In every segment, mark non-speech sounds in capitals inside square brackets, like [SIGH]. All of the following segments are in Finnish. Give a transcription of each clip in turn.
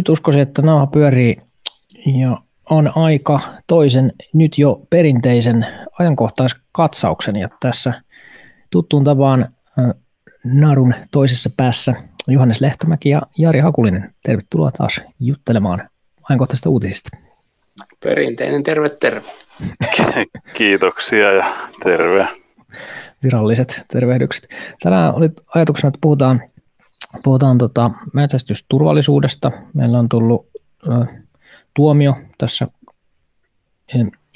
nyt uskoisin, että nauha pyörii ja on aika toisen nyt jo perinteisen ajankohtaiskatsauksen ja tässä tuttuun tapaan Narun toisessa päässä Johannes Lehtomäki ja Jari Hakulinen. Tervetuloa taas juttelemaan ajankohtaisista uutisista. Perinteinen terve terve. [LAUGHS] Kiitoksia ja terve. Viralliset tervehdykset. Tänään oli ajatuksena, että puhutaan, puhutaan tota metsästysturvallisuudesta. Meillä on tullut ö, tuomio tässä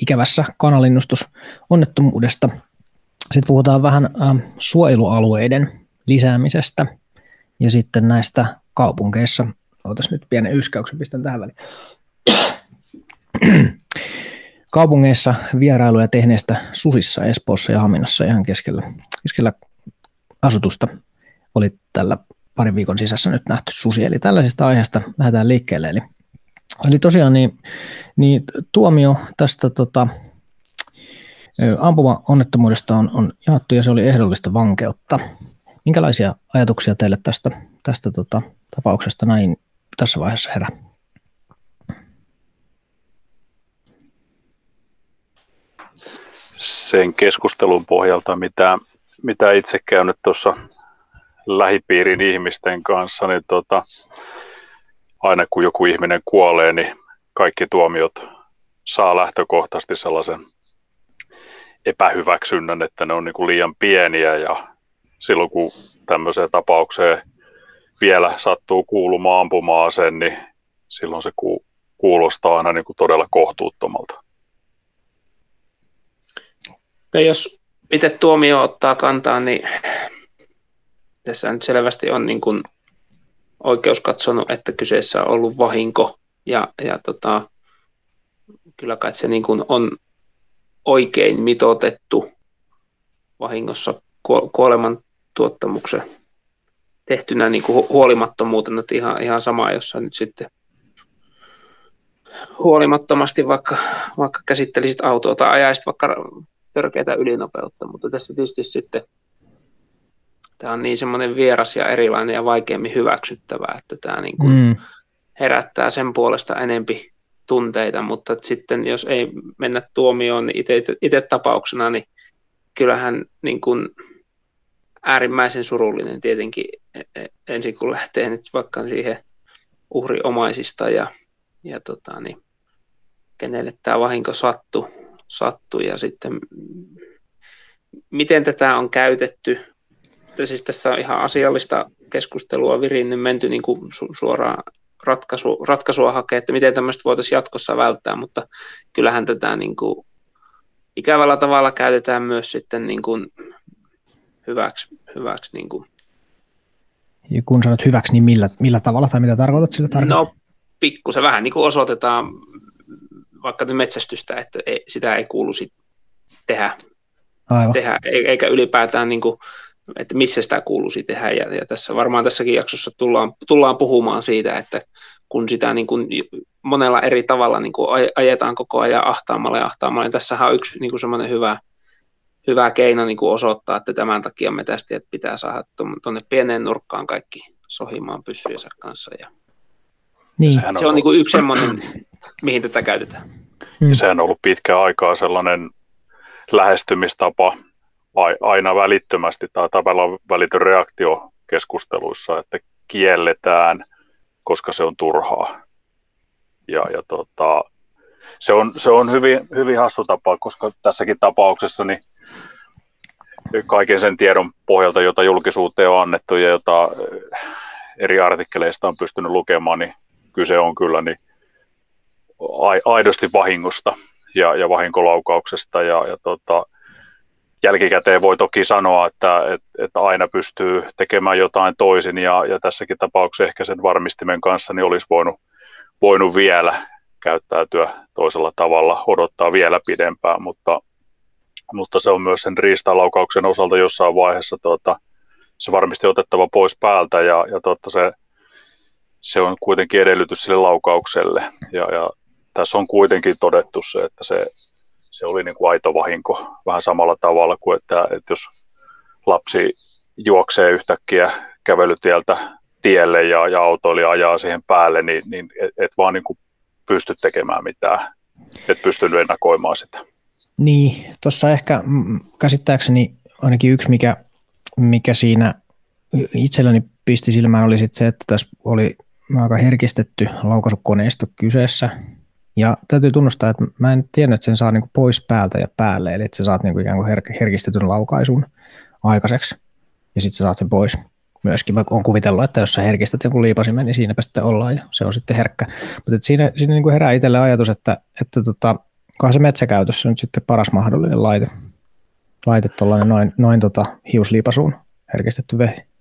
ikävässä kanalinnustusonnettomuudesta. Sitten puhutaan vähän ö, suojelualueiden lisäämisestä ja sitten näistä kaupunkeissa. Otas nyt pienen yskäyksen, pistän tähän väliin. Kaupungeissa vierailuja tehneestä susissa Espoossa ja Haminassa ihan keskellä, keskellä asutusta oli tällä parin viikon sisässä nyt nähty susi. Eli tällaisista aiheista lähdetään liikkeelle. Eli, eli tosiaan niin, niin tuomio tästä tota, ampuma-onnettomuudesta on, on jaettu ja se oli ehdollista vankeutta. Minkälaisia ajatuksia teille tästä, tästä tota, tapauksesta näin tässä vaiheessa herää? Sen keskustelun pohjalta, mitä, mitä itse käynyt tuossa lähipiirin ihmisten kanssa, niin tota, aina kun joku ihminen kuolee, niin kaikki tuomiot saa lähtökohtaisesti sellaisen epähyväksynnän, että ne on niin kuin liian pieniä ja silloin kun tämmöiseen tapaukseen vielä sattuu kuulumaan ampumaan sen, niin silloin se kuulostaa aina niin kuin todella kohtuuttomalta. No jos itse tuomio ottaa kantaa, niin tässä nyt selvästi on niin kuin oikeus katsonut, että kyseessä on ollut vahinko. Ja, ja tota, kyllä kai se niin kuin on oikein mitotettu vahingossa kuoleman tuottamuksen tehtynä niin kuin huolimattomuutena, että ihan, ihan sama, jossa nyt sitten huolimattomasti vaikka, vaikka käsittelisit autoa tai ajaisit vaikka törkeää ylinopeutta, mutta tässä tietysti sitten tämä on niin semmoinen vieras ja erilainen ja vaikeammin hyväksyttävä, että tämä niin kuin mm. herättää sen puolesta enempi tunteita, mutta sitten jos ei mennä tuomioon niin itse, itse tapauksena, niin kyllähän niin kuin äärimmäisen surullinen tietenkin e, e, ensin kun lähtee nyt vaikka siihen uhriomaisista ja, ja tota, niin, kenelle tämä vahinko sattui, sattu ja sitten miten tätä on käytetty. Siis tässä on ihan asiallista keskustelua virinnyt, menty niin kuin su- suoraan ratkaisu, ratkaisua hakea, että miten tämmöistä voitaisiin jatkossa välttää, mutta kyllähän tätä niin kuin ikävällä tavalla käytetään myös sitten niin kuin hyväksi. hyväksi niin kuin. Ja kun sanot hyväksi, niin millä, millä tavalla tai mitä tarkoitat sillä tarkoittaa? No pikkusen vähän niin kuin osoitetaan vaikka metsästystä, että ei, sitä ei kuuluisi tehdä, Aivan. tehdä eikä ylipäätään niin kuin, että missä sitä kuuluisi tehdä. Ja, ja tässä varmaan tässäkin jaksossa tullaan, tullaan puhumaan siitä, että kun sitä niin kuin monella eri tavalla niin kuin ajetaan koko ajan ahtaamalle ja ahtaamalle, niin tässähän on yksi niin kuin semmoinen hyvä, hyvä keino niin kuin osoittaa, että tämän takia että pitää saada tuonne pieneen nurkkaan kaikki sohimaan pyssyjensä kanssa. Ja niin. Se on, se on niin kuin yksi semmoinen, mihin tätä käytetään. Mm. Ja sehän on ollut pitkään aikaa sellainen lähestymistapa aina välittömästi tai tavallaan välitön reaktio keskusteluissa, että kielletään, koska se on turhaa. Ja, ja tota, se on, se on hyvin, hyvin hassu tapa, koska tässäkin tapauksessa niin kaiken sen tiedon pohjalta, jota julkisuuteen on annettu ja jota eri artikkeleista on pystynyt lukemaan, niin kyse on kyllä niin aidosti vahingosta ja, ja vahinkolaukauksesta ja, ja tota, jälkikäteen voi toki sanoa, että, että, että aina pystyy tekemään jotain toisin ja, ja tässäkin tapauksessa ehkä sen varmistimen kanssa niin olisi voinut, voinut vielä käyttäytyä toisella tavalla, odottaa vielä pidempään, mutta, mutta se on myös sen riistalaukauksen osalta jossain vaiheessa tuota, se varmasti otettava pois päältä ja, ja tuota, se, se on kuitenkin edellytys sille laukaukselle. Ja, ja tässä on kuitenkin todettu se, että se, se oli niin kuin aito vahinko vähän samalla tavalla kuin, että, että jos lapsi juoksee yhtäkkiä kävelytieltä tielle ja, ja autoilija ajaa siihen päälle, niin, niin et, et vaan niin kuin pysty tekemään mitään, et pystynyt ennakoimaan sitä. Niin, tuossa ehkä käsittääkseni ainakin yksi, mikä, mikä siinä itselläni pisti silmään oli sit se, että tässä oli aika herkistetty laukaisukoneisto kyseessä. Ja täytyy tunnustaa, että mä en tiennyt, että sen saa niinku pois päältä ja päälle, eli että sä saat niinku ikään kuin her- herkistetyn laukaisun aikaiseksi, ja sitten sä saat sen pois myöskin. Mä oon kuvitellut, että jos sä herkistät jonkun liipasimen, niin siinäpä sitten ollaan, ja se on sitten herkkä. Mutta siinä, siinä niinku herää itselle ajatus, että, että tota, onkohan se metsäkäytössä nyt sitten paras mahdollinen laite, laite noin, noin tota, hiusliipasuun herkistetty vehi.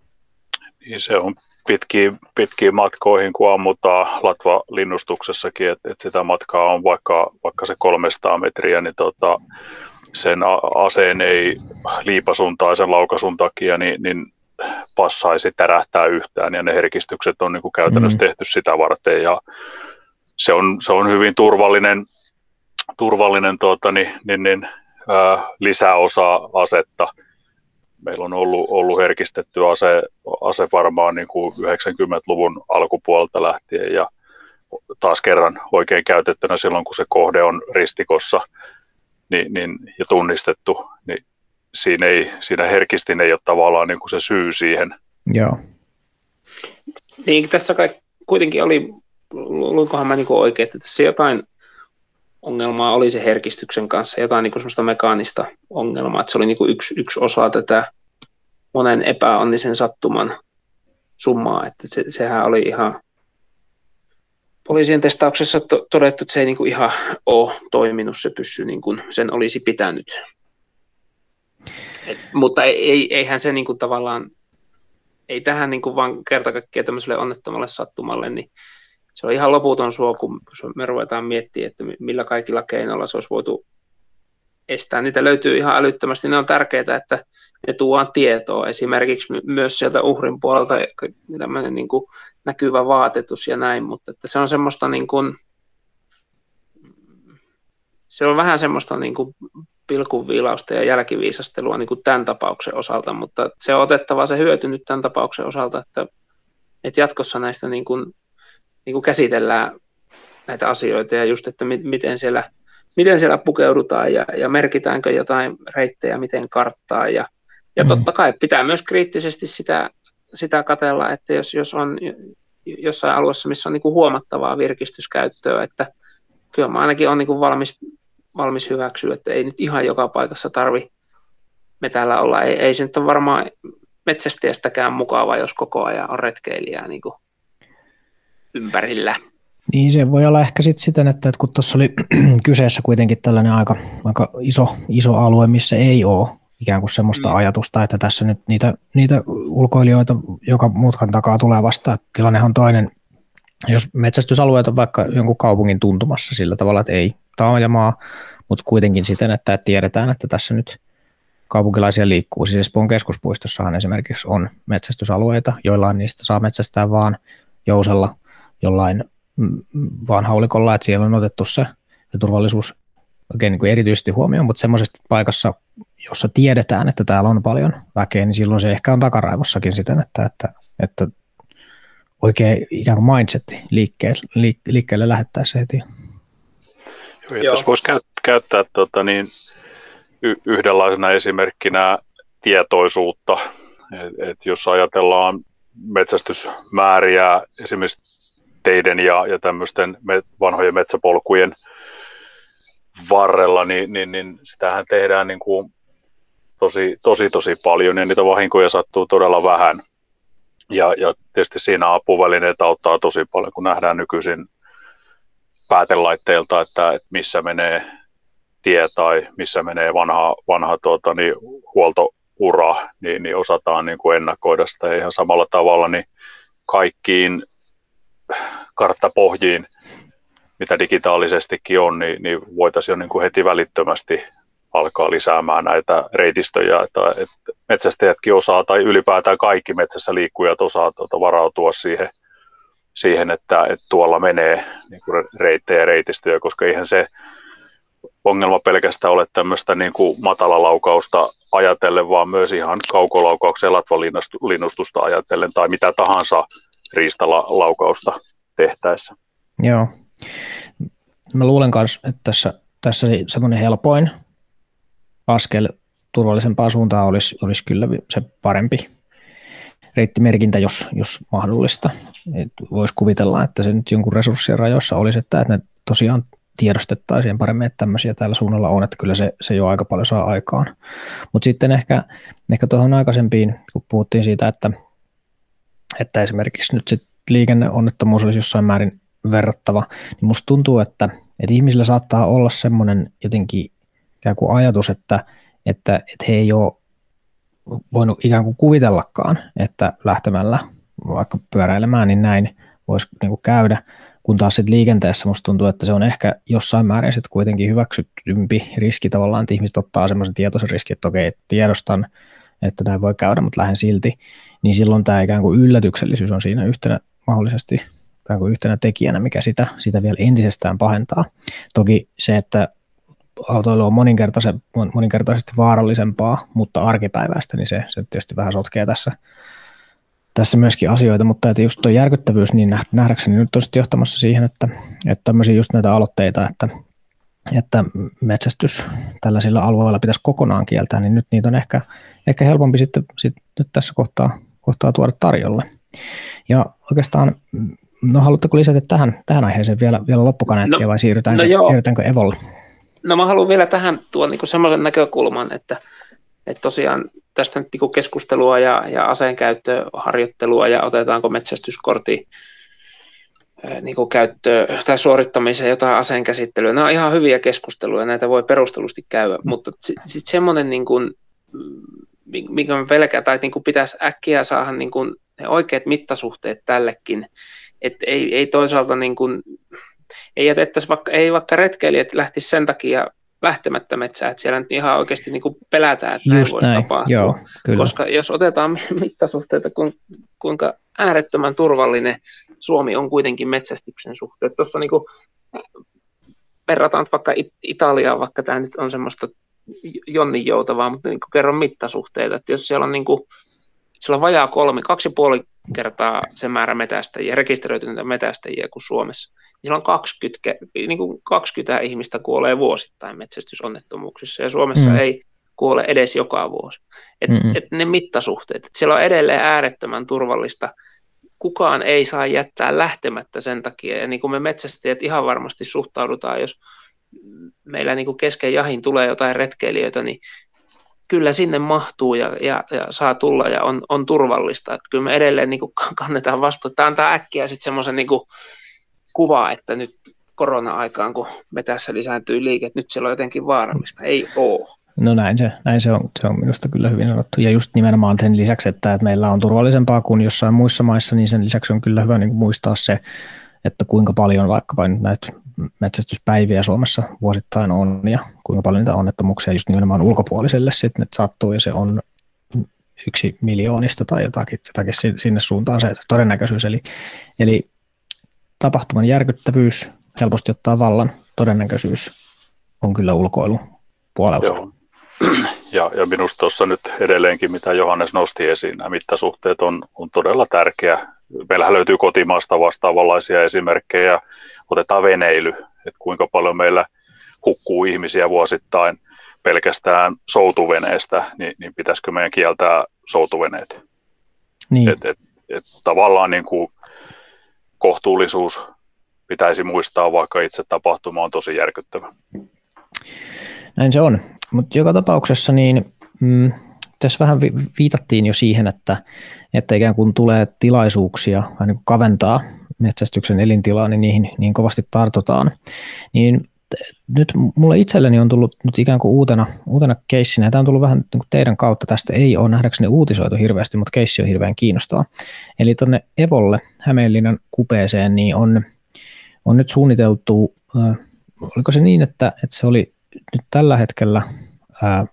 Niin se on pitkiin, pitkiin matkoihin, kun ammutaan latva-linnustuksessakin, että, että sitä matkaa on vaikka, vaikka se 300 metriä, niin tota, sen aseen ei liipasun tai sen laukasun takia, niin, niin passaisi tärähtää yhtään, ja ne herkistykset on niin kuin käytännössä mm-hmm. tehty sitä varten, ja se on, se on hyvin turvallinen, turvallinen tuota, niin, niin, niin, ää, lisäosa asetta, meillä on ollut, ollut herkistetty ase, ase varmaan niin kuin 90-luvun alkupuolta lähtien ja taas kerran oikein käytettynä silloin, kun se kohde on ristikossa niin, niin, ja tunnistettu, niin siinä, ei, siinä herkistin ei ole tavallaan niin kuin se syy siihen. Joo. Niin, tässä kai kuitenkin oli, luinkohan mä niin kuin oikein, että tässä jotain ongelmaa oli se herkistyksen kanssa, jotain niin kuin semmoista mekaanista ongelmaa, että se oli niin kuin yksi, yksi osa tätä monen epäonnisen sattuman summaa, että se, sehän oli ihan poliisien testauksessa to, todettu, että se ei niin kuin ihan ole toiminut se pyssy niin kuin sen olisi pitänyt. Et, mutta ei, ei, eihän se niin kuin tavallaan, ei tähän niin kuin vaan kerta kaikkiaan tämmöiselle onnettomalle sattumalle, niin se on ihan loputon suo, kun me ruvetaan miettimään, että millä kaikilla keinoilla se olisi voitu estää. Niitä löytyy ihan älyttömästi. Ne on tärkeää, että ne tuodaan tietoa. Esimerkiksi myös sieltä uhrin puolelta tämmöinen niin kuin näkyvä vaatetus ja näin, mutta että se on semmoista niin kuin, se on vähän semmoista niin kuin pilkunviilausta ja jälkiviisastelua niin kuin tämän tapauksen osalta, mutta se on otettava se hyöty nyt tämän tapauksen osalta, että, että jatkossa näistä niin kuin niin kuin käsitellään näitä asioita ja just, että miten siellä, miten siellä pukeudutaan ja, ja merkitäänkö jotain reittejä, miten karttaa ja, ja mm. totta kai pitää myös kriittisesti sitä, sitä katella, että jos, jos on jossain alueessa, missä on niin kuin huomattavaa virkistyskäyttöä, että kyllä mä ainakin on niin kuin valmis, valmis hyväksyä, että ei nyt ihan joka paikassa tarvi me täällä olla. Ei, ei se nyt ole varmaan metsästäjästäkään mukava, jos koko ajan on retkeilijää niin kuin ympärillä. Niin se voi olla ehkä sitten siten, että kun tuossa oli [CLEARS THROAT] kyseessä kuitenkin tällainen aika, aika iso, iso alue, missä ei ole ikään kuin semmoista mm. ajatusta, että tässä nyt niitä, niitä ulkoilijoita, joka mutkan takaa tulee vastaan. Tilannehan on toinen, jos metsästysalueet on vaikka jonkun kaupungin tuntumassa sillä tavalla, että ei taajamaa, mutta kuitenkin siten, että tiedetään, että tässä nyt kaupunkilaisia liikkuu. Siis Espoon keskuspuistossahan esimerkiksi on metsästysalueita, joilla niistä saa metsästää vaan jousella jollain mm, vaan haulikolla, että siellä on otettu se, se turvallisuus oikein niin kuin erityisesti huomioon, mutta semmoisessa paikassa, jossa tiedetään, että täällä on paljon väkeä, niin silloin se ehkä on takaraivossakin siten, että, että, että oikein ikään kuin mindset liikkeelle, liikkeelle lähettäessä heti. Joo, Tässä voisi käyttää tuota, niin, y- yhdenlaisena esimerkkinä tietoisuutta, et, et jos ajatellaan metsästysmääriä esimerkiksi teiden ja, ja tämmöisten vanhojen metsäpolkujen varrella, niin, niin, niin sitähän tehdään niin kuin tosi, tosi, tosi paljon ja niitä vahinkoja sattuu todella vähän. Ja, ja tietysti siinä apuvälineet auttaa tosi paljon, kun nähdään nykyisin päätelaitteilta, että, että missä menee tie tai missä menee vanha, vanha tuota, niin huoltoura, niin, niin osataan niin kuin ennakoida sitä ja ihan samalla tavalla niin kaikkiin karttapohjiin, mitä digitaalisestikin on, niin, niin voitaisiin jo niin kuin heti välittömästi alkaa lisäämään näitä reitistöjä, että, että metsästäjätkin osaa, tai ylipäätään kaikki metsässä liikkujat osaa tuota, varautua siihen, siihen että, että tuolla menee niin kuin reittejä ja reitistöjä, koska eihän se ongelma pelkästään ole tämmöistä niin kuin matalalaukausta ajatellen, vaan myös ihan kaukolaukauksen latvalinnustusta ajatellen tai mitä tahansa riistalaukausta tehtäessä. Joo. Mä luulen myös, että tässä, tässä semmoinen helpoin askel turvallisempaa suuntaan olisi, olisi kyllä se parempi reittimerkintä, jos, jos mahdollista. Voisi kuvitella, että se nyt jonkun resurssien rajoissa olisi, että, että ne tosiaan tiedostettaisiin paremmin, että tämmöisiä tällä suunnalla on, että kyllä se, se jo aika paljon saa aikaan. Mutta sitten ehkä, ehkä tuohon aikaisempiin, kun puhuttiin siitä, että, että esimerkiksi nyt sit liikenneonnettomuus olisi jossain määrin verrattava, niin musta tuntuu, että, että ihmisillä saattaa olla semmoinen jotenkin ikään kuin ajatus, että, että, että he ei ole voinut ikään kuin kuvitellakaan, että lähtemällä vaikka pyöräilemään, niin näin voisi niin kuin käydä, kun taas sitten liikenteessä musta tuntuu, että se on ehkä jossain määrin sitten kuitenkin hyväksytympi riski tavallaan, että ihmiset ottaa semmoisen tietoisen riskin, että okei, tiedostan, että näin voi käydä, mutta lähden silti, niin silloin tämä ikään kuin yllätyksellisyys on siinä yhtenä mahdollisesti ikään kuin yhtenä tekijänä, mikä sitä, sitä vielä entisestään pahentaa. Toki se, että autoilu on moninkertaisesti vaarallisempaa, mutta arkipäiväistä, niin se, se tietysti vähän sotkee tässä, tässä myöskin asioita, mutta että just tuo järkyttävyys, niin nähdäkseni nyt on johtamassa siihen, että, että tämmöisiä just näitä aloitteita, että, että metsästys tällaisilla alueilla pitäisi kokonaan kieltää, niin nyt niitä on ehkä, ehkä helpompi sitten, sitten nyt tässä kohtaa, kohtaa tuoda tarjolle. Ja oikeastaan, no haluatteko lisätä tähän, tähän aiheeseen vielä, vielä loppukaneettia no, vai siirrytäänkö, no siirrytäänkö Evolle? No mä haluan vielä tähän tuon niin semmoisen näkökulman, että, että tosiaan tästä nyt niin keskustelua ja, ja aseenkäyttöharjoittelua ja otetaanko metsästyskortti niin käyttöön tai suorittamiseen jotain aseen käsittelyä. Nämä on ihan hyviä keskusteluja, näitä voi perustelusti käydä, mm. mutta sitten sit semmoinen, niin kuin, mikä me pelkää, tai niin kuin pitäisi äkkiä saada niin kuin ne oikeat mittasuhteet tällekin, että ei, ei toisaalta niin kuin, ei jätettäisi vaikka, ei vaikka retkeilijät lähtisi sen takia lähtemättä metsään, että siellä nyt ihan oikeasti niin kuin pelätään, että Just näin voisi näin. tapahtua. Joo, kyllä. Koska jos otetaan [LAUGHS] mittasuhteita, kuinka äärettömän turvallinen Suomi on kuitenkin metsästyksen suhteen. Tuossa niin verrataan vaikka Italiaan, vaikka tämä nyt on semmoista jonnin joutavaa, mutta niin kerron mittasuhteita, että jos siellä on niin kuin, siellä on vajaa kolme, kaksi ja puoli kertaa se määrä metästäjiä, rekisteröityneitä metästäjiä kuin Suomessa. Niin siellä on 20, niin kuin 20 ihmistä kuolee vuosittain metsästysonnettomuuksissa ja Suomessa mm. ei kuole edes joka vuosi. Et, et ne mittasuhteet, että siellä on edelleen äärettömän turvallista. Kukaan ei saa jättää lähtemättä sen takia. Ja niin kuin me metsästäjät ihan varmasti suhtaudutaan, jos meillä niin kuin kesken jahin tulee jotain retkeilijöitä, niin kyllä sinne mahtuu ja, ja, ja saa tulla ja on, on turvallista. Että kyllä me edelleen niin kuin [LAUGHS] kannetaan vastuuta. Tämä antaa äkkiä sitten semmoisen niin kuvaa, että nyt korona-aikaan, kun me tässä lisääntyy liike, nyt siellä on jotenkin vaarallista. Ei ole. No näin se, näin se, on, se on minusta kyllä hyvin sanottu. Ja just nimenomaan sen lisäksi, että, että meillä on turvallisempaa kuin jossain muissa maissa, niin sen lisäksi on kyllä hyvä niin muistaa se, että kuinka paljon vaikkapa nyt näitä metsästyspäiviä Suomessa vuosittain on ja kuinka paljon niitä onnettomuuksia just nimenomaan ulkopuoliselle sitten että sattuu ja se on yksi miljoonista tai jotakin, jotakin sinne suuntaan se todennäköisyys. Eli, eli tapahtuman järkyttävyys helposti ottaa vallan, todennäköisyys on kyllä ulkoilu puolella. Joo. Ja, ja minusta tuossa nyt edelleenkin, mitä Johannes nosti esiin, nämä mittasuhteet on, on todella tärkeä. Meillähän löytyy kotimaasta vastaavanlaisia esimerkkejä. Otetaan veneily, että kuinka paljon meillä hukkuu ihmisiä vuosittain pelkästään soutuveneestä, niin, niin pitäisikö meidän kieltää soutuveneet? Niin. Et, et, et tavallaan niin kuin kohtuullisuus pitäisi muistaa, vaikka itse tapahtuma on tosi järkyttävä. Näin se on. Mutta joka tapauksessa niin mm, tässä vähän viitattiin jo siihen, että, että ikään kuin tulee tilaisuuksia vähän niin kaventaa metsästyksen elintilaa, niin niihin niin kovasti tartutaan. Niin nyt mulle itselleni on tullut nyt ikään kuin uutena, uutena keissinä, tämä on tullut vähän niin kuin teidän kautta, tästä ei ole nähdäkseni uutisoitu hirveästi, mutta keissi on hirveän kiinnostava. Eli tuonne Evolle, Hämeenlinnan kupeeseen, niin on, on nyt suunniteltu, äh, oliko se niin, että, että se oli nyt tällä hetkellä ää,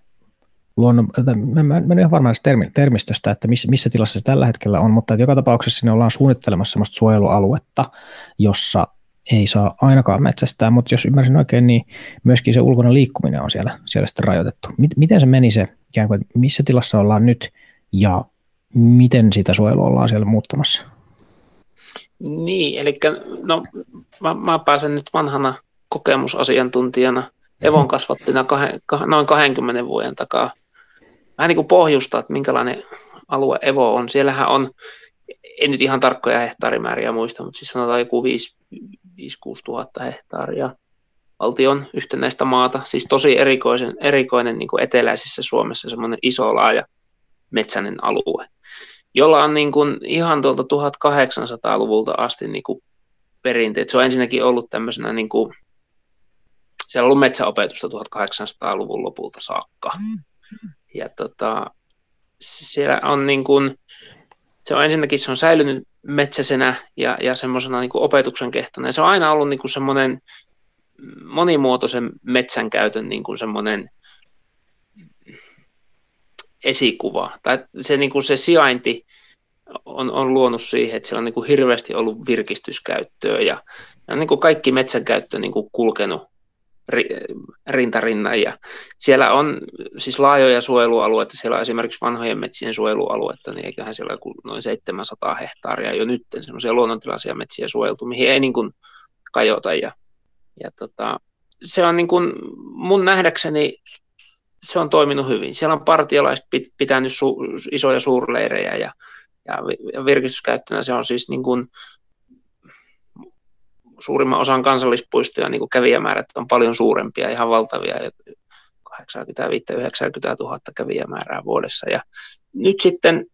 luonnon, mä, mä, mä en ihan varmaan termi, termistöstä, että missä, missä tilassa se tällä hetkellä on, mutta että joka tapauksessa sinne ollaan suunnittelemassa sellaista suojelualuetta, jossa ei saa ainakaan metsästää, mutta jos ymmärsin oikein, niin myöskin se ulkona liikkuminen on siellä, siellä sitten rajoitettu. Miten se meni se, ikään kuin, missä tilassa ollaan nyt ja miten sitä suojelua ollaan siellä muuttamassa? Niin, eli no, mä, mä pääsen nyt vanhana kokemusasiantuntijana Evon kasvattina kah, kah, noin 20 vuoden takaa vähän niin kuin pohjusta, että minkälainen alue Evo on. Siellähän on, en nyt ihan tarkkoja hehtaarimääriä muista, mutta siis sanotaan joku 5-6 tuhatta hehtaaria valtion yhtenäistä maata, siis tosi erikoisen, erikoinen niin kuin eteläisessä Suomessa semmoinen iso laaja metsäinen alue, jolla on niin kuin ihan tuolta 1800-luvulta asti niin kuin perinteet. Se on ensinnäkin ollut tämmöisenä, niin kuin, siellä on ollut metsäopetusta 1800-luvun lopulta saakka. Ja tota, siellä on niin kuin, se on ensinnäkin se on säilynyt metsäisenä ja, ja semmoisena niin kuin opetuksen kehtona. Ja se on aina ollut niin kuin semmoinen monimuotoisen metsän käytön niin kuin semmoinen esikuva. Tai se, niin kuin se sijainti on, on luonut siihen, että siellä on niin kuin hirveästi ollut virkistyskäyttöä ja, ja niin kuin kaikki metsänkäyttö on niin kuin kulkenut rintarinnan. Ja siellä on siis laajoja suojelualueita, siellä on esimerkiksi vanhojen metsien suojelualuetta, niin eiköhän siellä ole noin 700 hehtaaria jo nyt semmoisia luonnontilaisia metsiä suojeltu, mihin ei niin kuin kajota. Ja, ja tota, se on niin kuin mun nähdäkseni se on toiminut hyvin. Siellä on partiolaiset pitänyt su- isoja suurleirejä ja, ja virkistyskäyttönä se on siis niin kuin suurimman osan kansallispuistoja niin kävijämäärät on paljon suurempia, ihan valtavia, 85-90 000 kävijämäärää vuodessa. Ja nyt sitten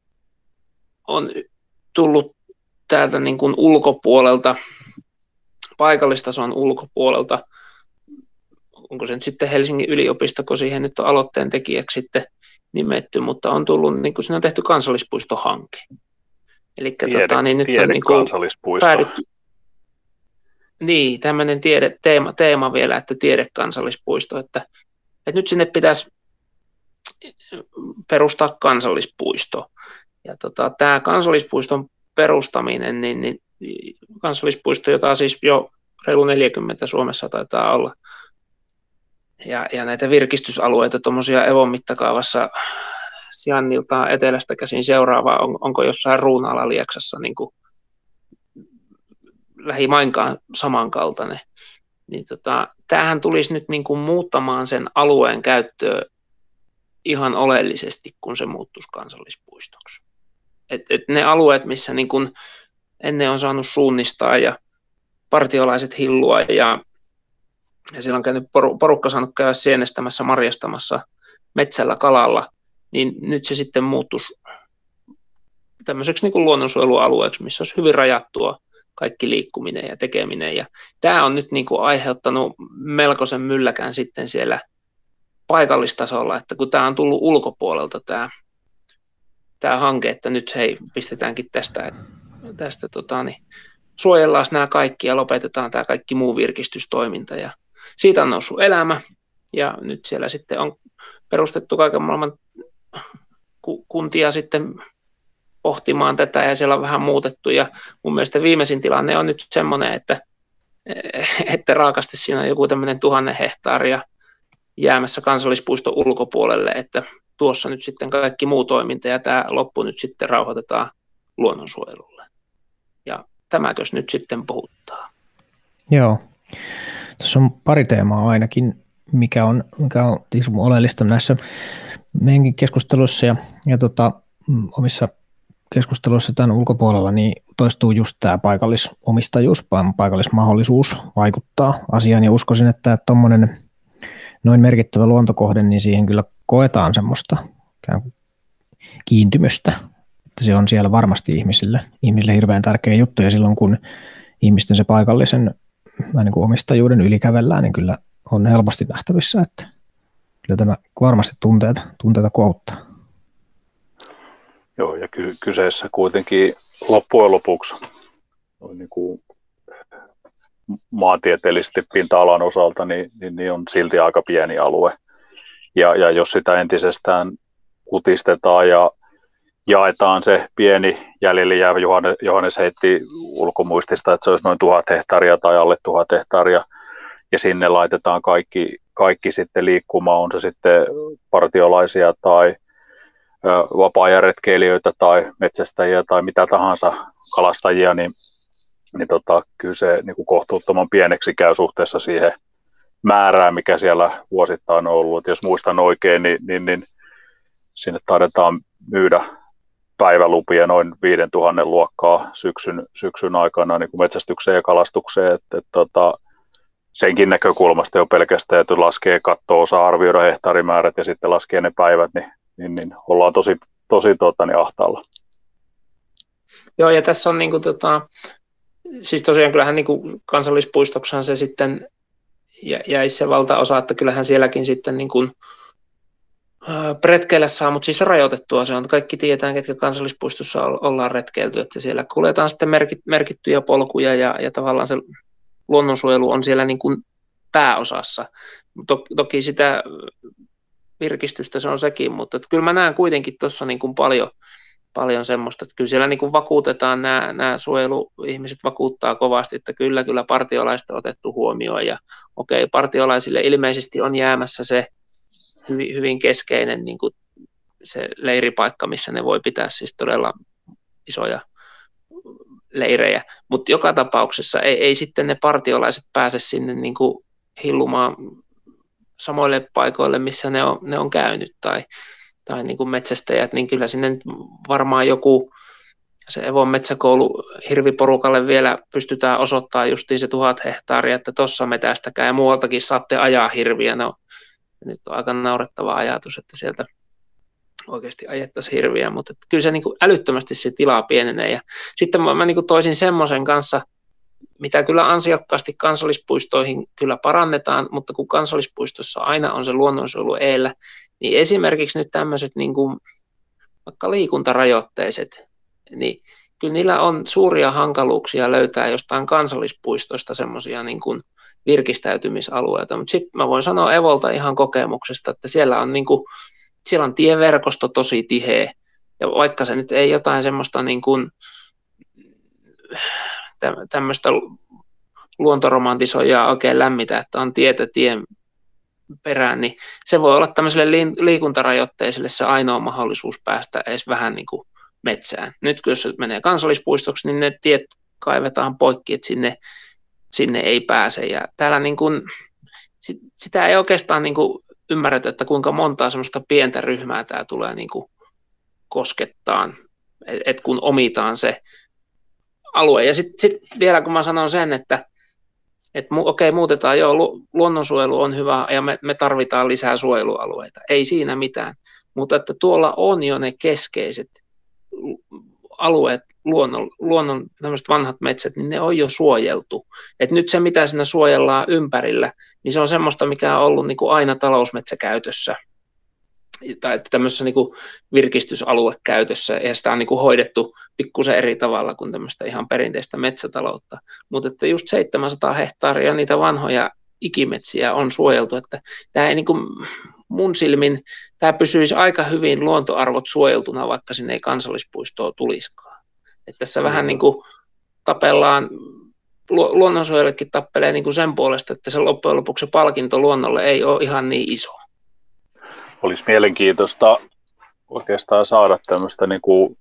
on tullut täältä niin kuin ulkopuolelta, paikallistason ulkopuolelta, onko se nyt sitten Helsingin yliopisto, kun siihen nyt on aloitteen tekijäksi sitten nimetty, mutta on tullut, niin kuin siinä on tehty kansallispuistohanke. Eli tota, niin nyt on niin kuin päädytty, niin, tämmöinen tiede, teema, teema vielä, että tiedekansallispuisto, että, että nyt sinne pitäisi perustaa kansallispuisto. Ja tota, tämä kansallispuiston perustaminen, niin, niin kansallispuisto, jota siis jo reilu 40 Suomessa taitaa olla, ja, ja näitä virkistysalueita tuommoisia Evon mittakaavassa sijainniltaan etelästä käsin seuraavaa, on, onko jossain Ruunala-Lieksassa niin kuin lähimainkaan samankaltainen. Niin tota, tämähän tulisi nyt niin kuin muuttamaan sen alueen käyttöä ihan oleellisesti, kun se muuttuisi kansallispuistoksi. Et, et ne alueet, missä niin kuin ennen on saanut suunnistaa ja partiolaiset hillua ja, ja siellä on käynyt porukka saanut käydä sienestämässä, marjastamassa metsällä kalalla, niin nyt se sitten muuttuisi tämmöiseksi niin kuin luonnonsuojelualueeksi, missä olisi hyvin rajattua kaikki liikkuminen ja tekeminen. Ja tämä on nyt niin kuin aiheuttanut melkoisen mylläkään sitten siellä paikallistasolla, että kun tämä on tullut ulkopuolelta tämä, tämä hanke, että nyt hei, pistetäänkin tästä, tästä tota, niin, suojellaan nämä kaikki ja lopetetaan tämä kaikki muu virkistystoiminta. Ja siitä on noussut elämä ja nyt siellä sitten on perustettu kaiken maailman kuntia sitten pohtimaan tätä ja siellä on vähän muutettu ja mun mielestä viimeisin tilanne on nyt semmoinen, että, että raakasti siinä on joku tämmöinen tuhannen hehtaaria jäämässä kansallispuiston ulkopuolelle, että tuossa nyt sitten kaikki muu toiminta ja tämä loppu nyt sitten rauhoitetaan luonnonsuojelulle. Ja tämäkös nyt sitten puhuttaa. Joo. Tässä on pari teemaa ainakin, mikä on, mikä on oleellista näissä meidänkin keskusteluissa ja, ja tota, omissa keskusteluissa tämän ulkopuolella niin toistuu just tämä paikallisomistajuus, paikallismahdollisuus vaikuttaa asiaan. Ja uskoisin, että tuommoinen noin merkittävä luontokohde, niin siihen kyllä koetaan semmoista kiintymystä, että se on siellä varmasti ihmisille, ihmisille hirveän tärkeä juttu. Ja silloin kun ihmisten se paikallisen niin kuin omistajuuden ylikävellään, niin kyllä on helposti nähtävissä, että kyllä tämä varmasti tunteita, tunteita kouttaa. Joo, ja ky- kyseessä kuitenkin loppujen lopuksi niin kuin maantieteellisesti pinta-alan osalta niin, niin, niin on silti aika pieni alue. Ja, ja jos sitä entisestään kutistetaan ja, jaetaan se pieni jäljelle jäävä, Johannes, Johannes heitti ulkomuistista, että se olisi noin tuhat hehtaaria tai alle tuhat hehtaaria, ja sinne laitetaan kaikki, kaikki sitten liikkumaan, on se sitten partiolaisia tai vapaa retkeilijöitä tai metsästäjiä tai mitä tahansa kalastajia, niin, niin tota, kyllä se niin kuin kohtuuttoman pieneksi käy suhteessa siihen määrään, mikä siellä vuosittain on ollut. Jos muistan oikein, niin, niin, niin sinne taidetaan myydä päivälupia noin 5000 luokkaa syksyn, syksyn aikana niin kuin metsästykseen ja kalastukseen. että et, tota, senkin näkökulmasta jo pelkästään, että laskee katto osaa arvioida hehtaarimäärät ja sitten laskee ne päivät, niin, niin, niin ollaan tosi, tosi tota, niin ahtaalla. Joo, ja tässä on niin kuin, tota, siis tosiaan kyllähän niin kuin kansallispuistoksahan se sitten jäisi se valtaosa, että kyllähän sielläkin sitten niin kuin, retkeillä saa, mutta siis rajoitettua se on. Kaikki tietää, ketkä kansallispuistossa ollaan retkeilty, että siellä kuljetaan sitten merkit, merkittyjä polkuja ja, ja tavallaan se luonnonsuojelu on siellä niin kuin pääosassa. Toki sitä virkistystä se on sekin, mutta kyllä mä näen kuitenkin tuossa niin kuin paljon, paljon semmoista, että kyllä siellä niin kuin vakuutetaan, nämä, nämä suojeluihmiset vakuuttaa kovasti, että kyllä, kyllä partiolaiset on otettu huomioon ja okei, okay, partiolaisille ilmeisesti on jäämässä se hyvin, hyvin keskeinen niin kuin se leiripaikka, missä ne voi pitää siis todella isoja leirejä, mutta joka tapauksessa ei, ei sitten ne partiolaiset pääse sinne niin kuin hillumaan samoille paikoille, missä ne on, ne on käynyt, tai, tai niin kuin metsästäjät, niin kyllä sinne varmaan joku se Evon metsäkoulu hirviporukalle vielä pystytään osoittaa justiin se tuhat hehtaaria, että tuossa metästäkää ja muualtakin saatte ajaa hirviä. No, nyt on aika naurettava ajatus, että sieltä oikeasti ajettaisiin hirviä, mutta kyllä se niin kuin älyttömästi se tilaa pienenee. Ja sitten mä, mä niin kuin toisin semmoisen kanssa, mitä kyllä ansiokkaasti kansallispuistoihin kyllä parannetaan, mutta kun kansallispuistossa aina on se luonnonsuojelu eellä, niin esimerkiksi nyt tämmöiset niin kuin, vaikka liikuntarajoitteiset, niin kyllä niillä on suuria hankaluuksia löytää jostain kansallispuistosta semmoisia niin kuin virkistäytymisalueita, mutta sitten mä voin sanoa Evolta ihan kokemuksesta, että siellä on, niin kuin, siellä on tieverkosto tosi tiheä, ja vaikka se nyt ei jotain semmoista niin kuin, tämmöistä luontoromantisoijaa oikein lämmitä, että on tietä tien perään, niin se voi olla tämmöiselle liikuntarajoitteiselle se ainoa mahdollisuus päästä edes vähän niin kuin metsään. Nyt kun jos menee kansallispuistoksi, niin ne tiet kaivetaan poikki, että sinne, sinne ei pääse. Ja täällä niin kuin, sitä ei oikeastaan niin kuin ymmärretä, että kuinka montaa semmoista pientä ryhmää tämä tulee niin kuin koskettaan, että kun omitaan se alue. Ja sitten sit vielä kun mä sanon sen, että et okei, muutetaan, joo, luonnonsuojelu on hyvä ja me, me tarvitaan lisää suojelualueita, ei siinä mitään, mutta että tuolla on jo ne keskeiset alueet, luonnon, luonnon tämmöiset vanhat metsät, niin ne on jo suojeltu. Et nyt se, mitä siinä suojellaan ympärillä, niin se on semmoista, mikä on ollut niin kuin aina talousmetsäkäytössä tai tämmöisessä niin kuin virkistysaluekäytössä, ja sitä on niin kuin hoidettu pikkusen eri tavalla kuin tämmöistä ihan perinteistä metsätaloutta. Mutta että just 700 hehtaaria niitä vanhoja ikimetsiä on suojeltu, että tämä ei niin kuin mun silmin tämä pysyisi aika hyvin luontoarvot suojeltuna, vaikka sinne ei kansallispuistoa tulisikaan. Että tässä vähän niin kuin tapellaan, luonnonsuojelijatkin tappelee niin kuin sen puolesta, että se loppujen lopuksi se palkinto luonnolle ei ole ihan niin iso. Olisi mielenkiintoista oikeastaan saada tämmöistä niin kuin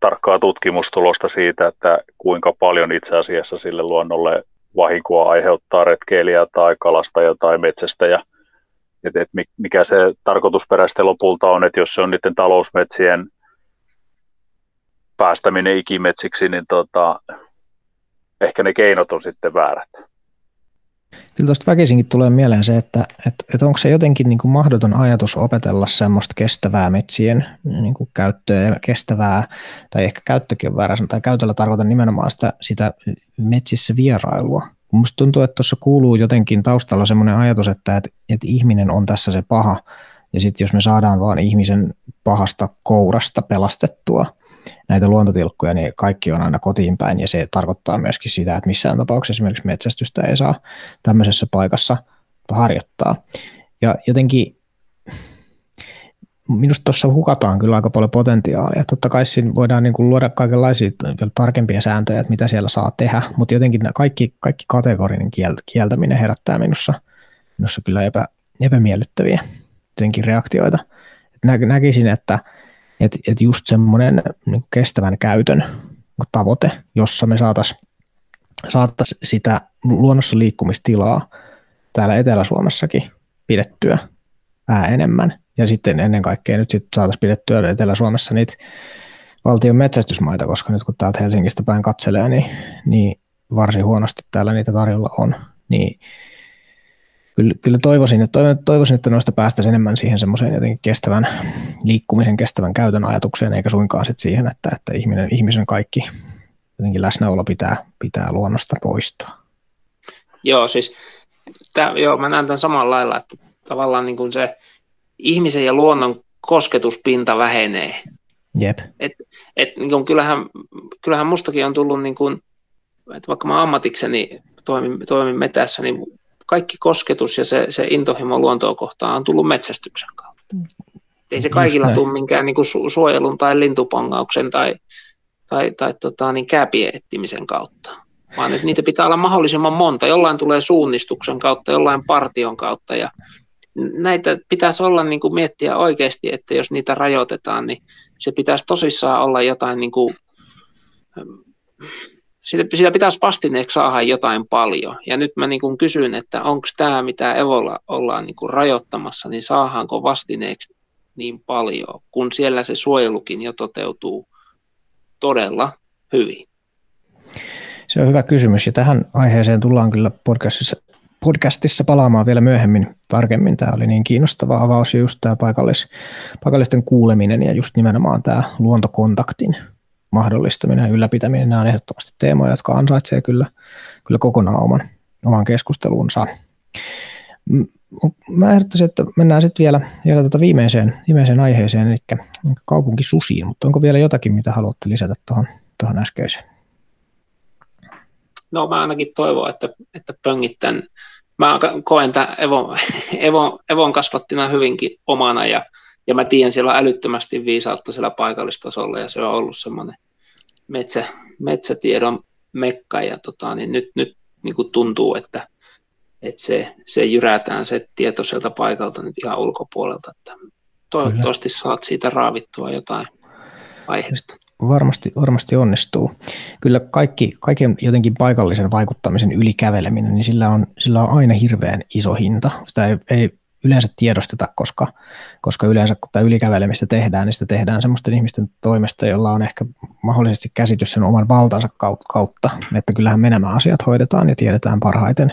tarkkaa tutkimustulosta siitä, että kuinka paljon itse asiassa sille luonnolle vahinkoa aiheuttaa retkeilijä tai kalastaja tai metsästäjä – että, että mikä se tarkoitusperäistä lopulta on, että jos se on niiden talousmetsien päästäminen ikimetsiksi, niin tota, ehkä ne keinot on sitten väärät. Kyllä tuosta väkisinkin tulee mieleen se, että, että, että onko se jotenkin niin kuin mahdoton ajatus opetella semmoista kestävää metsien niin kuin käyttöä ja kestävää, tai ehkä käyttökin on väärä, tai käytöllä tarkoitan nimenomaan sitä, sitä metsissä vierailua. Minusta tuntuu, että tuossa kuuluu jotenkin taustalla semmoinen ajatus, että, että, että ihminen on tässä se paha, ja sitten jos me saadaan vaan ihmisen pahasta kourasta pelastettua näitä luontotilkkuja, niin kaikki on aina kotiin päin, ja se tarkoittaa myöskin sitä, että missään tapauksessa esimerkiksi metsästystä ei saa tämmöisessä paikassa harjoittaa. Ja jotenkin minusta tuossa hukataan kyllä aika paljon potentiaalia. Totta kai siinä voidaan niin kuin luoda kaikenlaisia vielä tarkempia sääntöjä, että mitä siellä saa tehdä, mutta jotenkin kaikki, kaikki kategorinen kieltäminen herättää minussa, minussa kyllä epä, epämiellyttäviä jotenkin reaktioita. Nä, näkisin, että et, et just semmoinen niin kestävän käytön tavoite, jossa me saataisiin saatais sitä luonnossa liikkumistilaa täällä Etelä-Suomessakin pidettyä vähän enemmän. Ja sitten ennen kaikkea nyt sitten saataisiin pidettyä Etelä-Suomessa niitä valtion metsästysmaita, koska nyt kun täältä Helsingistä päin katselee, niin, niin varsin huonosti täällä niitä tarjolla on. Niin kyllä, kyllä toivoisin, että, toivoisin, että noista päästäisiin enemmän siihen semmoiseen jotenkin kestävän liikkumisen, kestävän käytön ajatukseen, eikä suinkaan sit siihen, että, että ihminen, ihmisen kaikki jotenkin läsnäolo pitää, pitää luonnosta poistaa. Joo, siis tää, joo, mä näen tämän samalla lailla, että tavallaan niin kuin se ihmisen ja luonnon kosketuspinta vähenee. Jep. Et, et, niin kuin, kyllähän, kyllähän mustakin on tullut, niin kuin, että vaikka mä ammatikseni toimin, toimin metässä, niin kaikki kosketus ja se, se intohimo luontoa kohtaan on tullut metsästyksen kautta. Mm. Ei se kaikilla tule minkään niin kuin su- suojelun tai lintupongauksen tai, tai, tai tota, niin kääpien etsimisen kautta, vaan että niitä pitää olla mahdollisimman monta. Jollain tulee suunnistuksen kautta, jollain partion kautta ja näitä pitäisi olla niin kuin miettiä oikeasti, että jos niitä rajoitetaan, niin se pitäisi tosissaan olla jotain, niin kuin, siitä, siitä pitäisi vastineeksi saada jotain paljon. Ja nyt mä niin kuin kysyn, että onko tämä, mitä Evolla ollaan niin kuin rajoittamassa, niin saahanko vastineeksi niin paljon, kun siellä se suojelukin jo toteutuu todella hyvin? Se on hyvä kysymys ja tähän aiheeseen tullaan kyllä podcastissa podcastissa palaamaan vielä myöhemmin tarkemmin. Tämä oli niin kiinnostava avaus ja just tämä paikallis, paikallisten kuuleminen ja just nimenomaan tämä luontokontaktin mahdollistaminen ja ylläpitäminen. Nämä on ehdottomasti teemoja, jotka ansaitsee kyllä, kyllä kokonaan oman, oman keskustelunsa. Mä ehdottaisin, että mennään sitten vielä, vielä tuota viimeiseen, viimeiseen aiheeseen, eli kaupunkisusiin, mutta onko vielä jotakin, mitä haluatte lisätä tuohon, tuohon äskeiseen? no mä ainakin toivon, että, että pöngit tämän. Mä koen tämän [LAUGHS] Evon, Evon, Evon kasvattina hyvinkin omana ja, ja mä tiedän siellä on älyttömästi viisautta siellä paikallistasolla ja se on ollut semmoinen metsä, metsätiedon mekka ja tota, niin nyt, nyt niin kuin tuntuu, että, että se, se jyrätään se tieto sieltä paikalta nyt ihan ulkopuolelta, että toivottavasti Kyllä. saat siitä raavittua jotain aihetta varmasti, varmasti onnistuu. Kyllä kaikki, kaiken jotenkin paikallisen vaikuttamisen ylikäveleminen, niin sillä on, sillä on aina hirveän iso hinta. Sitä ei, ei yleensä tiedosteta, koska, koska yleensä kun tämä ylikävelemistä tehdään, niin sitä tehdään sellaisten ihmisten toimesta, jolla on ehkä mahdollisesti käsitys sen oman valtansa kautta, että kyllähän me nämä asiat hoidetaan ja tiedetään parhaiten.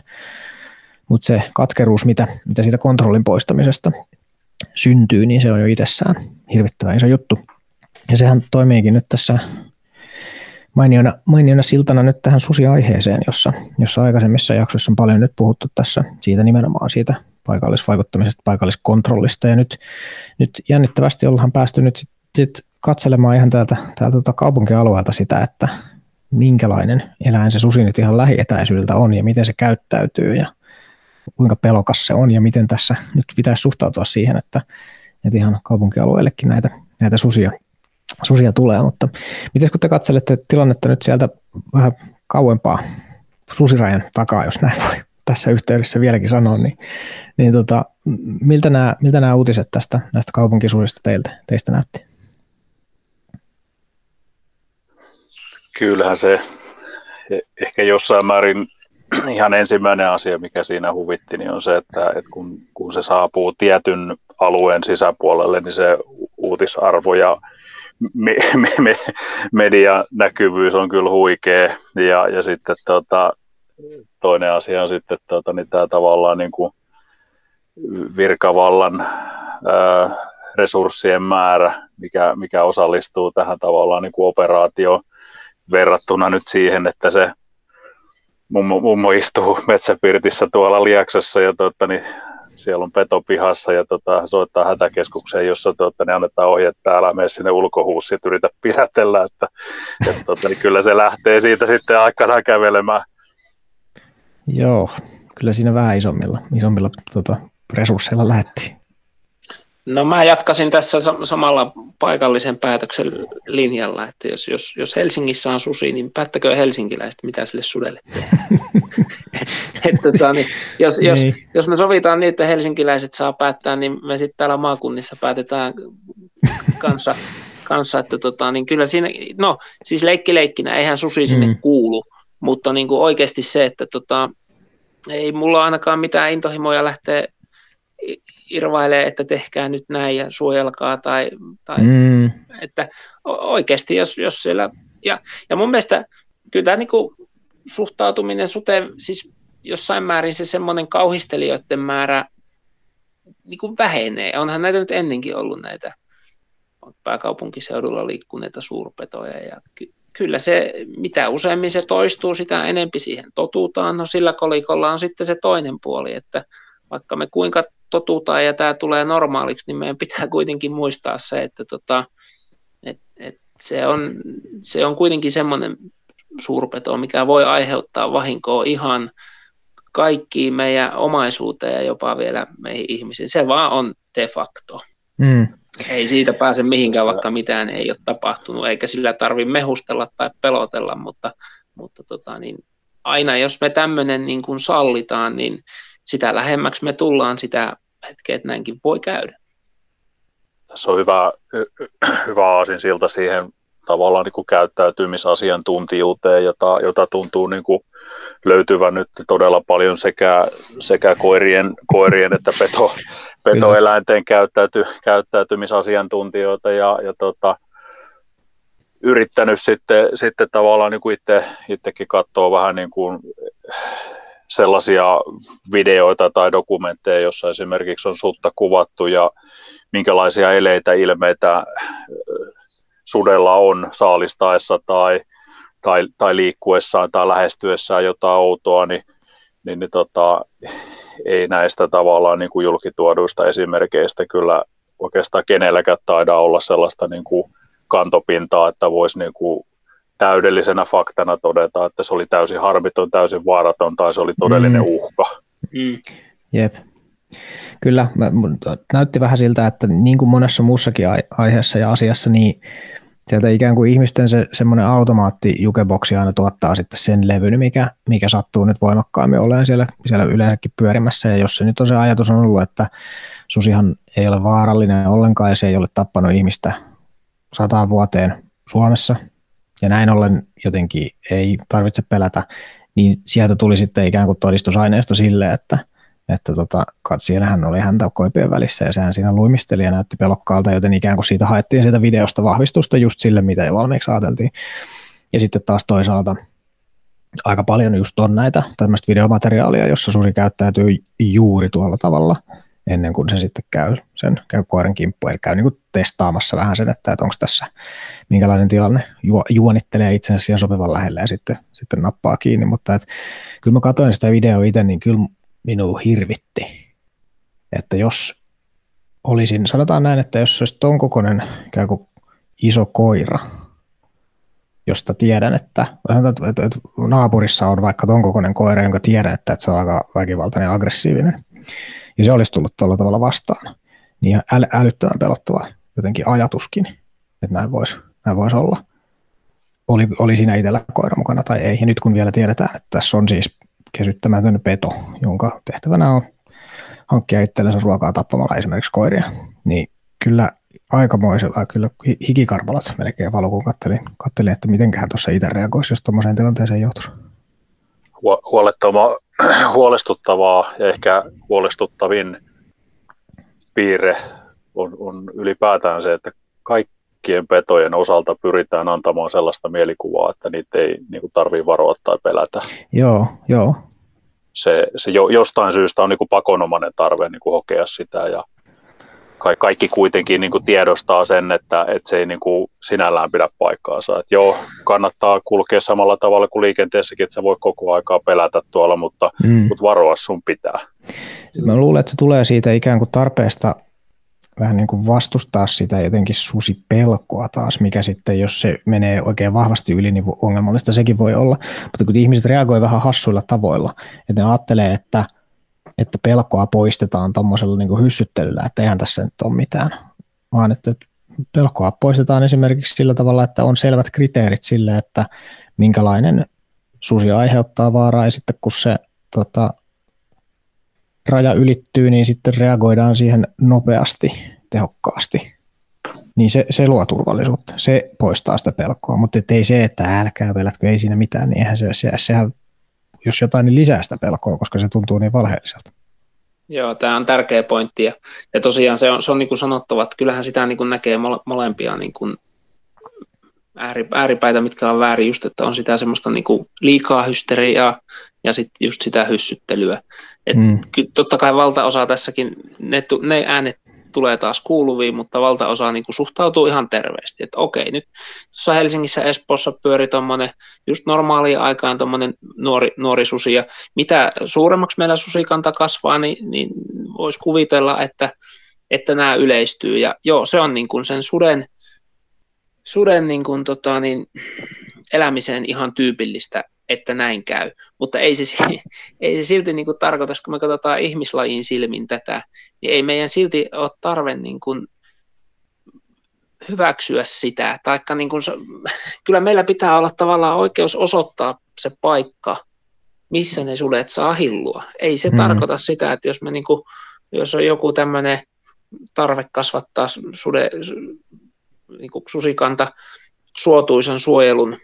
Mutta se katkeruus, mitä, mitä siitä kontrollin poistamisesta syntyy, niin se on jo itsessään hirvittävän iso juttu. Ja sehän toimiikin nyt tässä mainiona, mainiona siltana nyt tähän susiaiheeseen, jossa, jossa aikaisemmissa jaksoissa on paljon nyt puhuttu tässä siitä nimenomaan siitä paikallisvaikuttamisesta, paikalliskontrollista. Ja nyt, nyt jännittävästi ollaan päästy nyt sit, sit katselemaan ihan täältä, täältä tuota kaupunkialueelta sitä, että minkälainen eläin se susi nyt ihan lähietäisyydeltä on ja miten se käyttäytyy ja kuinka pelokas se on ja miten tässä nyt pitäisi suhtautua siihen, että, että ihan kaupunkialueellekin näitä, näitä susia susia tulee, mutta miten kun te katselette tilannetta nyt sieltä vähän kauempaa susirajan takaa, jos näin voi tässä yhteydessä vieläkin sanoa, niin, niin tota, miltä, nämä, miltä nämä uutiset tästä näistä kaupunkisusista teiltä, teistä näytti? Kyllähän se e, ehkä jossain määrin [CLEARS THROAT] ihan ensimmäinen asia, mikä siinä huvitti, niin on se, että, että kun, kun se saapuu tietyn alueen sisäpuolelle, niin se uutisarvo ja me, me, me, medianäkyvyys on kyllä huikea. Ja, ja sitten tota, toinen asia on sitten tota, niin tämä tavallaan niin kuin virkavallan ää, resurssien määrä, mikä, mikä osallistuu tähän tavallaan niin kuin operaatioon verrattuna nyt siihen, että se mummo, mummo istuu metsäpirtissä tuolla Liaksassa ja tota, niin siellä on peto pihassa ja tota, soittaa hätäkeskukseen, jossa tota, ne annetaan ohje, että älä mene sinne ulkohuussiin, yritä pidätellä, että, että tota, niin kyllä se lähtee siitä sitten aikanaan kävelemään. Joo, kyllä siinä vähän isommilla, isommilla tota, resursseilla lähettiin. No mä jatkasin tässä samalla paikallisen päätöksen linjalla, että jos, jos, jos Helsingissä on susi, niin päättäkö helsinkiläiset, mitä sille sudelle tehdään. [LAUGHS] et, tota, niin, jos, jos, niin. jos me sovitaan niin, että helsinkiläiset saa päättää, niin me sitten täällä maakunnissa päätetään kanssa, kanssa että tota, niin kyllä siinä, no siis leikki leikkinä, eihän susi sinne mm. kuulu, mutta niin kuin oikeasti se, että tota, ei mulla ainakaan mitään intohimoja lähteä irvailee, että tehkää nyt näin ja suojelkaa tai, tai mm. että oikeasti jos, jos siellä, ja, ja mun mielestä kyllä tämä niin kuin suhtautuminen suteen, siis jossain määrin se semmoinen kauhistelijoiden määrä niin kuin vähenee. Onhan näitä nyt ennenkin ollut näitä pääkaupunkiseudulla liikkuneita suurpetoja ja ky- kyllä se, mitä useammin se toistuu, sitä enempi siihen totutaan. No sillä kolikolla on sitten se toinen puoli, että vaikka me kuinka totutaan ja tämä tulee normaaliksi, niin meidän pitää [LAUGHS] kuitenkin muistaa se, että tota, et, et se, on, se on kuitenkin semmoinen suurpeto, mikä voi aiheuttaa vahinkoa ihan kaikkiin meidän omaisuuteen ja jopa vielä meihin ihmisiin. Se vaan on de facto. Mm. Ei siitä pääse mihinkään, vaikka mitään ei ole tapahtunut, eikä sillä tarvitse mehustella tai pelotella, mutta, mutta tota, niin aina jos me tämmöinen niin kuin sallitaan, niin sitä lähemmäksi me tullaan sitä hetkeä, että näinkin voi käydä. Tässä on hyvä, [CLEARS THROAT] hyvä siltä siihen tavallaan niin kuin käyttäytymisasiantuntijuuteen, jota, jota tuntuu niin kuin löytyvän nyt todella paljon sekä, sekä koirien, koirien että peto, petoeläinten käyttäyty, käyttäytymisasiantuntijoita ja, ja tota, yrittänyt sitten, sitten tavallaan niin itse, itsekin katsoa vähän niin kuin sellaisia videoita tai dokumentteja, jossa esimerkiksi on sutta kuvattu ja minkälaisia eleitä, ilmeitä sudella on saalistaessa tai, tai, tai liikkuessaan tai lähestyessään jotain outoa, niin, niin, niin tota, ei näistä tavallaan niin kuin julkituoduista esimerkkeistä kyllä oikeastaan kenelläkään taida olla sellaista niin kuin kantopintaa, että voisi niin kuin täydellisenä faktana todeta, että se oli täysin harmiton, täysin vaaraton tai se oli todellinen mm. uhka. Mm. Jep. Kyllä, näytti vähän siltä, että niin kuin monessa muussakin aiheessa ja asiassa, niin sieltä ikään kuin ihmisten se semmoinen automaatti jukeboksi aina tuottaa sitten sen levyn, mikä, mikä sattuu nyt voimakkaammin olemaan siellä, siellä yleensäkin pyörimässä. Ja jos se nyt on se ajatus on ollut, että susihan ei ole vaarallinen ollenkaan ja se ei ole tappanut ihmistä sataan vuoteen Suomessa, ja näin ollen jotenkin ei tarvitse pelätä, niin sieltä tuli sitten ikään kuin todistusaineisto sille, että, että tota, katsijahan oli häntä koipien välissä ja sehän siinä luimisteli ja näytti pelokkaalta, joten ikään kuin siitä haettiin siitä videosta vahvistusta just sille, mitä jo valmiiksi ajateltiin. Ja sitten taas toisaalta aika paljon just on näitä tämmöistä videomateriaalia, jossa susi käyttäytyy juuri tuolla tavalla – ennen kuin se sitten käy sen käy koiran kimppuun, eli käy niin testaamassa vähän sen, että, että onko tässä minkälainen tilanne, Ju, juonittelee itsensä siihen sopivan lähelle ja sitten, sitten nappaa kiinni, mutta et, kyllä mä katsoin sitä videoa itse, niin kyllä minua hirvitti, että jos olisin, sanotaan näin, että jos olisi ton kokoinen ikään kuin iso koira, josta tiedän, että, että, naapurissa on vaikka ton kokoinen koira, jonka tiedän, että, se on aika väkivaltainen ja aggressiivinen, ja se olisi tullut tuolla tavalla vastaan, niin ihan äly, älyttömän pelottava jotenkin ajatuskin, että näin voisi näin vois olla. Oli, oli siinä itsellä koira mukana tai ei. Ja nyt kun vielä tiedetään, että tässä on siis kesyttämätön peto, jonka tehtävänä on hankkia itsellensä ruokaa tappamalla esimerkiksi koiria, niin kyllä aikamoisella, kyllä hikikarpalat melkein valo, kun kattelin, kattelin että mitenköhän tuossa itse reagoisi, jos tuommoiseen tilanteeseen joutuisi. Huolettava [CLEARS THROAT] huolestuttavaa ja ehkä huolestuttavin piirre on, on ylipäätään se, että kaikkien petojen osalta pyritään antamaan sellaista mielikuvaa, että niitä ei niin tarvitse varoa tai pelätä. Joo, joo. Se, se jo, jostain syystä on niin kuin pakonomainen tarve niin kuin hokea sitä ja kaikki kuitenkin niin kuin tiedostaa sen, että, että se ei niin kuin sinällään pidä paikkaansa. Että joo, kannattaa kulkea samalla tavalla kuin liikenteessäkin, että sä voi koko aikaa pelätä tuolla, mutta, mm. mutta varoa sun pitää. Mä luulen, että se tulee siitä ikään kuin tarpeesta vähän niin kuin vastustaa sitä jotenkin susipelkoa taas, mikä sitten, jos se menee oikein vahvasti yli, niin ongelmallista sekin voi olla. Mutta kun ihmiset reagoivat vähän hassuilla tavoilla, että ne ajattelee, että että pelkoa poistetaan tuommoisella niin hyssyttelyllä, että eihän tässä nyt ole mitään, vaan että pelkoa poistetaan esimerkiksi sillä tavalla, että on selvät kriteerit sille, että minkälainen susi aiheuttaa vaaraa ja sitten kun se tota, raja ylittyy, niin sitten reagoidaan siihen nopeasti, tehokkaasti. Niin se, se luo turvallisuutta, se poistaa sitä pelkoa, mutta ei se, että älkää pelätkö, ei siinä mitään, niin eihän se, se, sehän, jos jotain, niin lisää sitä pelkoa, koska se tuntuu niin valheelliselta. Joo, tämä on tärkeä pointti ja, ja tosiaan se on, se on niin kuin sanottava, että kyllähän sitä niin kuin näkee mole, molempia niin kuin ääri, ääripäitä, mitkä on väärin, just että on sitä semmoista niin kuin liikaa hysteriaa ja sitten just sitä hyssyttelyä. Et mm. kyllä, totta kai valtaosa tässäkin, ne, ne äänet tulee taas kuuluviin, mutta valtaosa niin kuin suhtautuu ihan terveesti, että okei, nyt tuossa Helsingissä Espoossa pyöri tuommoinen just normaalia aikaan tuommoinen nuori, nuori susi, ja mitä suuremmaksi meillä susikanta kasvaa, niin, niin voisi kuvitella, että, että nämä yleistyy, ja joo, se on niin kuin sen suden, suden niin kuin, tota, niin, elämiseen ihan tyypillistä, että näin käy. Mutta ei se, [LAUGHS] ei se silti niin kuin tarkoita, kun me katsotaan ihmislajin silmin tätä, niin ei meidän silti ole tarve niin kuin hyväksyä sitä. Taikka niin kuin, [LAUGHS] kyllä meillä pitää olla tavallaan oikeus osoittaa se paikka, missä ne sudet saa hillua. Ei se mm. tarkoita sitä, että jos, me niin kuin, jos on joku tämmöinen tarve kasvattaa sude, niin kuin susikanta suotuisan suojelun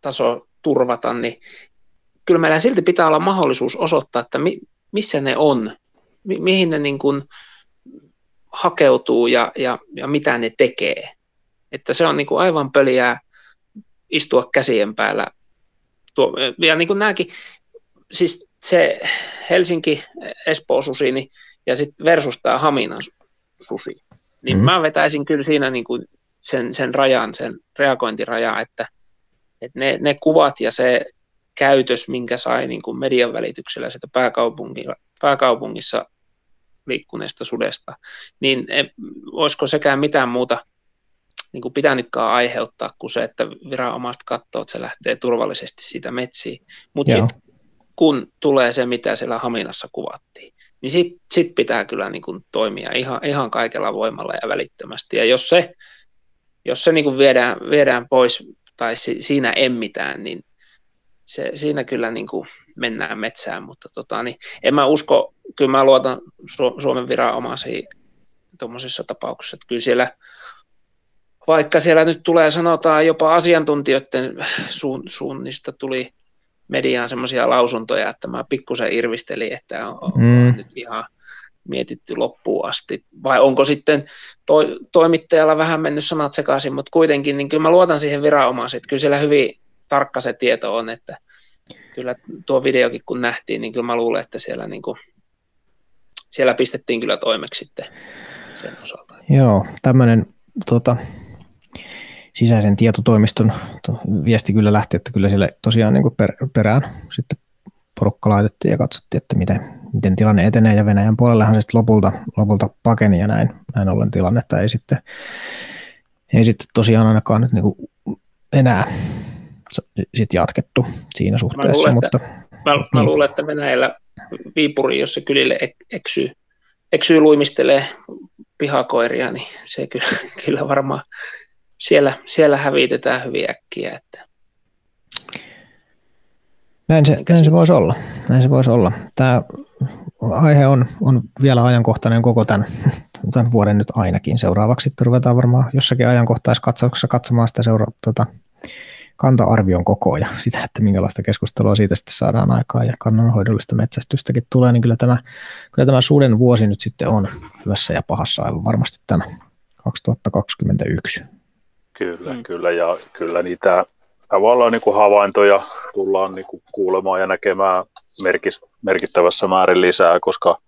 taso turvata, niin kyllä meillä silti pitää olla mahdollisuus osoittaa, että mi, missä ne on, mi, mihin ne niin kuin hakeutuu ja, ja, ja mitä ne tekee. Että se on niin kuin aivan pöliää istua käsien päällä. Tuo, ja niin kuin nämäkin, siis se Helsinki, Espoo susi niin, ja sitten versus tämä Haminan susi, niin mm. mä vetäisin kyllä siinä niin kuin sen, sen rajan, sen reagointirajan, että – et ne, ne kuvat ja se käytös, minkä sai niin kuin median välityksellä sitä pääkaupungissa liikkuneesta sudesta, niin ei, olisiko sekään mitään muuta niin kuin pitänytkään aiheuttaa kuin se, että viranomaiset katsoo, että se lähtee turvallisesti siitä metsiin. Mutta sitten kun tulee se, mitä siellä Haminassa kuvattiin, niin sitten sit pitää kyllä niin kuin toimia ihan, ihan kaikella voimalla ja välittömästi. Ja jos se, jos se niin kuin viedään, viedään pois tai si, siinä emmitään, niin se, siinä kyllä niin kuin mennään metsään, mutta tota, niin en mä usko, kyllä mä luotan Su- Suomen viranomaisiin tuommoisissa tapauksissa, että kyllä siellä, vaikka siellä nyt tulee sanotaan jopa asiantuntijoiden suun, suunnista tuli mediaan semmoisia lausuntoja, että mä pikkusen irvistelin, että on, on mm. nyt ihan mietitty loppuun asti, vai onko sitten to, toimittajalla vähän mennyt sanat sekaisin, mutta kuitenkin, niin kyllä mä luotan siihen viranomaisiin, että kyllä siellä hyvin tarkka se tieto on, että kyllä tuo videokin kun nähtiin, niin kyllä mä luulen, että siellä, niin kuin, siellä pistettiin kyllä toimeksi sitten sen osalta. Joo, tämmöinen tuota, sisäisen tietotoimiston viesti kyllä lähti, että kyllä siellä tosiaan niin per, perään sitten porukka laitettiin ja katsottiin, että miten, miten tilanne etenee ja Venäjän puolellehan se sitten lopulta, lopulta pakeni ja näin, näin ollen tilannetta ei sitten, ei sitten tosiaan ainakaan nyt niinku enää sit jatkettu siinä suhteessa. Mä luulen, mutta, että, mä, mä niin. luulen, että Venäjällä Viipuri, jos se kylille eksyy, eksyy luimistelee pihakoiria, niin se kyllä, [LAUGHS] kyllä varmaan siellä, siellä hävitetään hyvin äkkiä. Että näin se, näin se voisi olla. Näin se voisi olla. Tämä aihe on, on vielä ajankohtainen koko tämän, tämän vuoden nyt ainakin. Seuraavaksi sitten ruvetaan varmaan jossakin ajankohtaiskatsauksessa katsomaan sitä seura- tota, kanta-arvion kokoa ja sitä, että minkälaista keskustelua siitä sitten saadaan aikaa ja kannanhoidollista metsästystäkin tulee, niin kyllä tämä, kyllä tämä suden vuosi nyt sitten on hyvässä ja pahassa aivan varmasti tämä 2021. Kyllä, mm. kyllä ja kyllä niitä tavallaan niin kuin havaintoja tullaan niin kuin kuulemaan ja näkemään merkittävässä määrin lisää, koska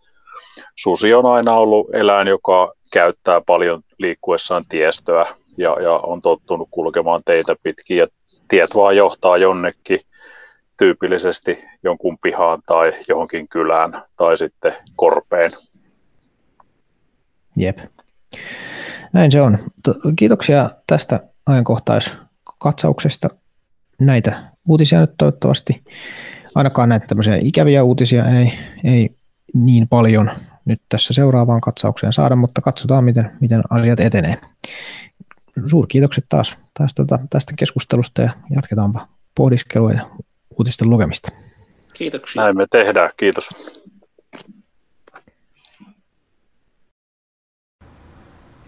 susi on aina ollut eläin, joka käyttää paljon liikkuessaan tiestöä ja, ja on tottunut kulkemaan teitä pitkin ja tiet vaan johtaa jonnekin tyypillisesti jonkun pihaan tai johonkin kylään tai sitten korpeen. Jep. Näin se on. Kiitoksia tästä ajankohtaiskatsauksesta näitä uutisia nyt toivottavasti ainakaan näitä tämmöisiä ikäviä uutisia ei, ei niin paljon nyt tässä seuraavaan katsaukseen saada, mutta katsotaan, miten, miten asiat etenee. Suurkiitokset taas, taas tota, tästä keskustelusta ja jatketaanpa pohdiskelua ja uutisten lukemista. Kiitoksia. Näin me tehdään, kiitos.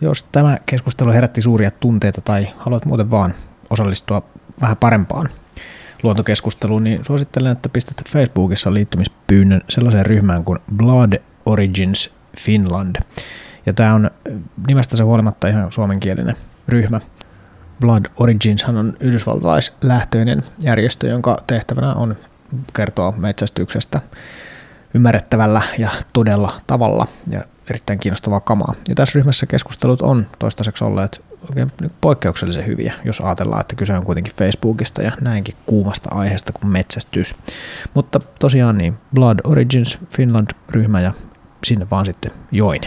Jos tämä keskustelu herätti suuria tunteita tai haluat muuten vaan osallistua vähän parempaan luontokeskusteluun, niin suosittelen, että pistät Facebookissa liittymispyynnön sellaiseen ryhmään kuin Blood Origins Finland. Ja tämä on nimestänsä huolimatta ihan suomenkielinen ryhmä. Blood Origins on yhdysvaltalaislähtöinen järjestö, jonka tehtävänä on kertoa metsästyksestä ymmärrettävällä ja todella tavalla ja erittäin kiinnostavaa kamaa. Ja tässä ryhmässä keskustelut on toistaiseksi olleet oikein poikkeuksellisen hyviä, jos ajatellaan, että kyse on kuitenkin Facebookista ja näinkin kuumasta aiheesta kuin metsästys. Mutta tosiaan niin, Blood Origins Finland-ryhmä ja sinne vaan sitten join.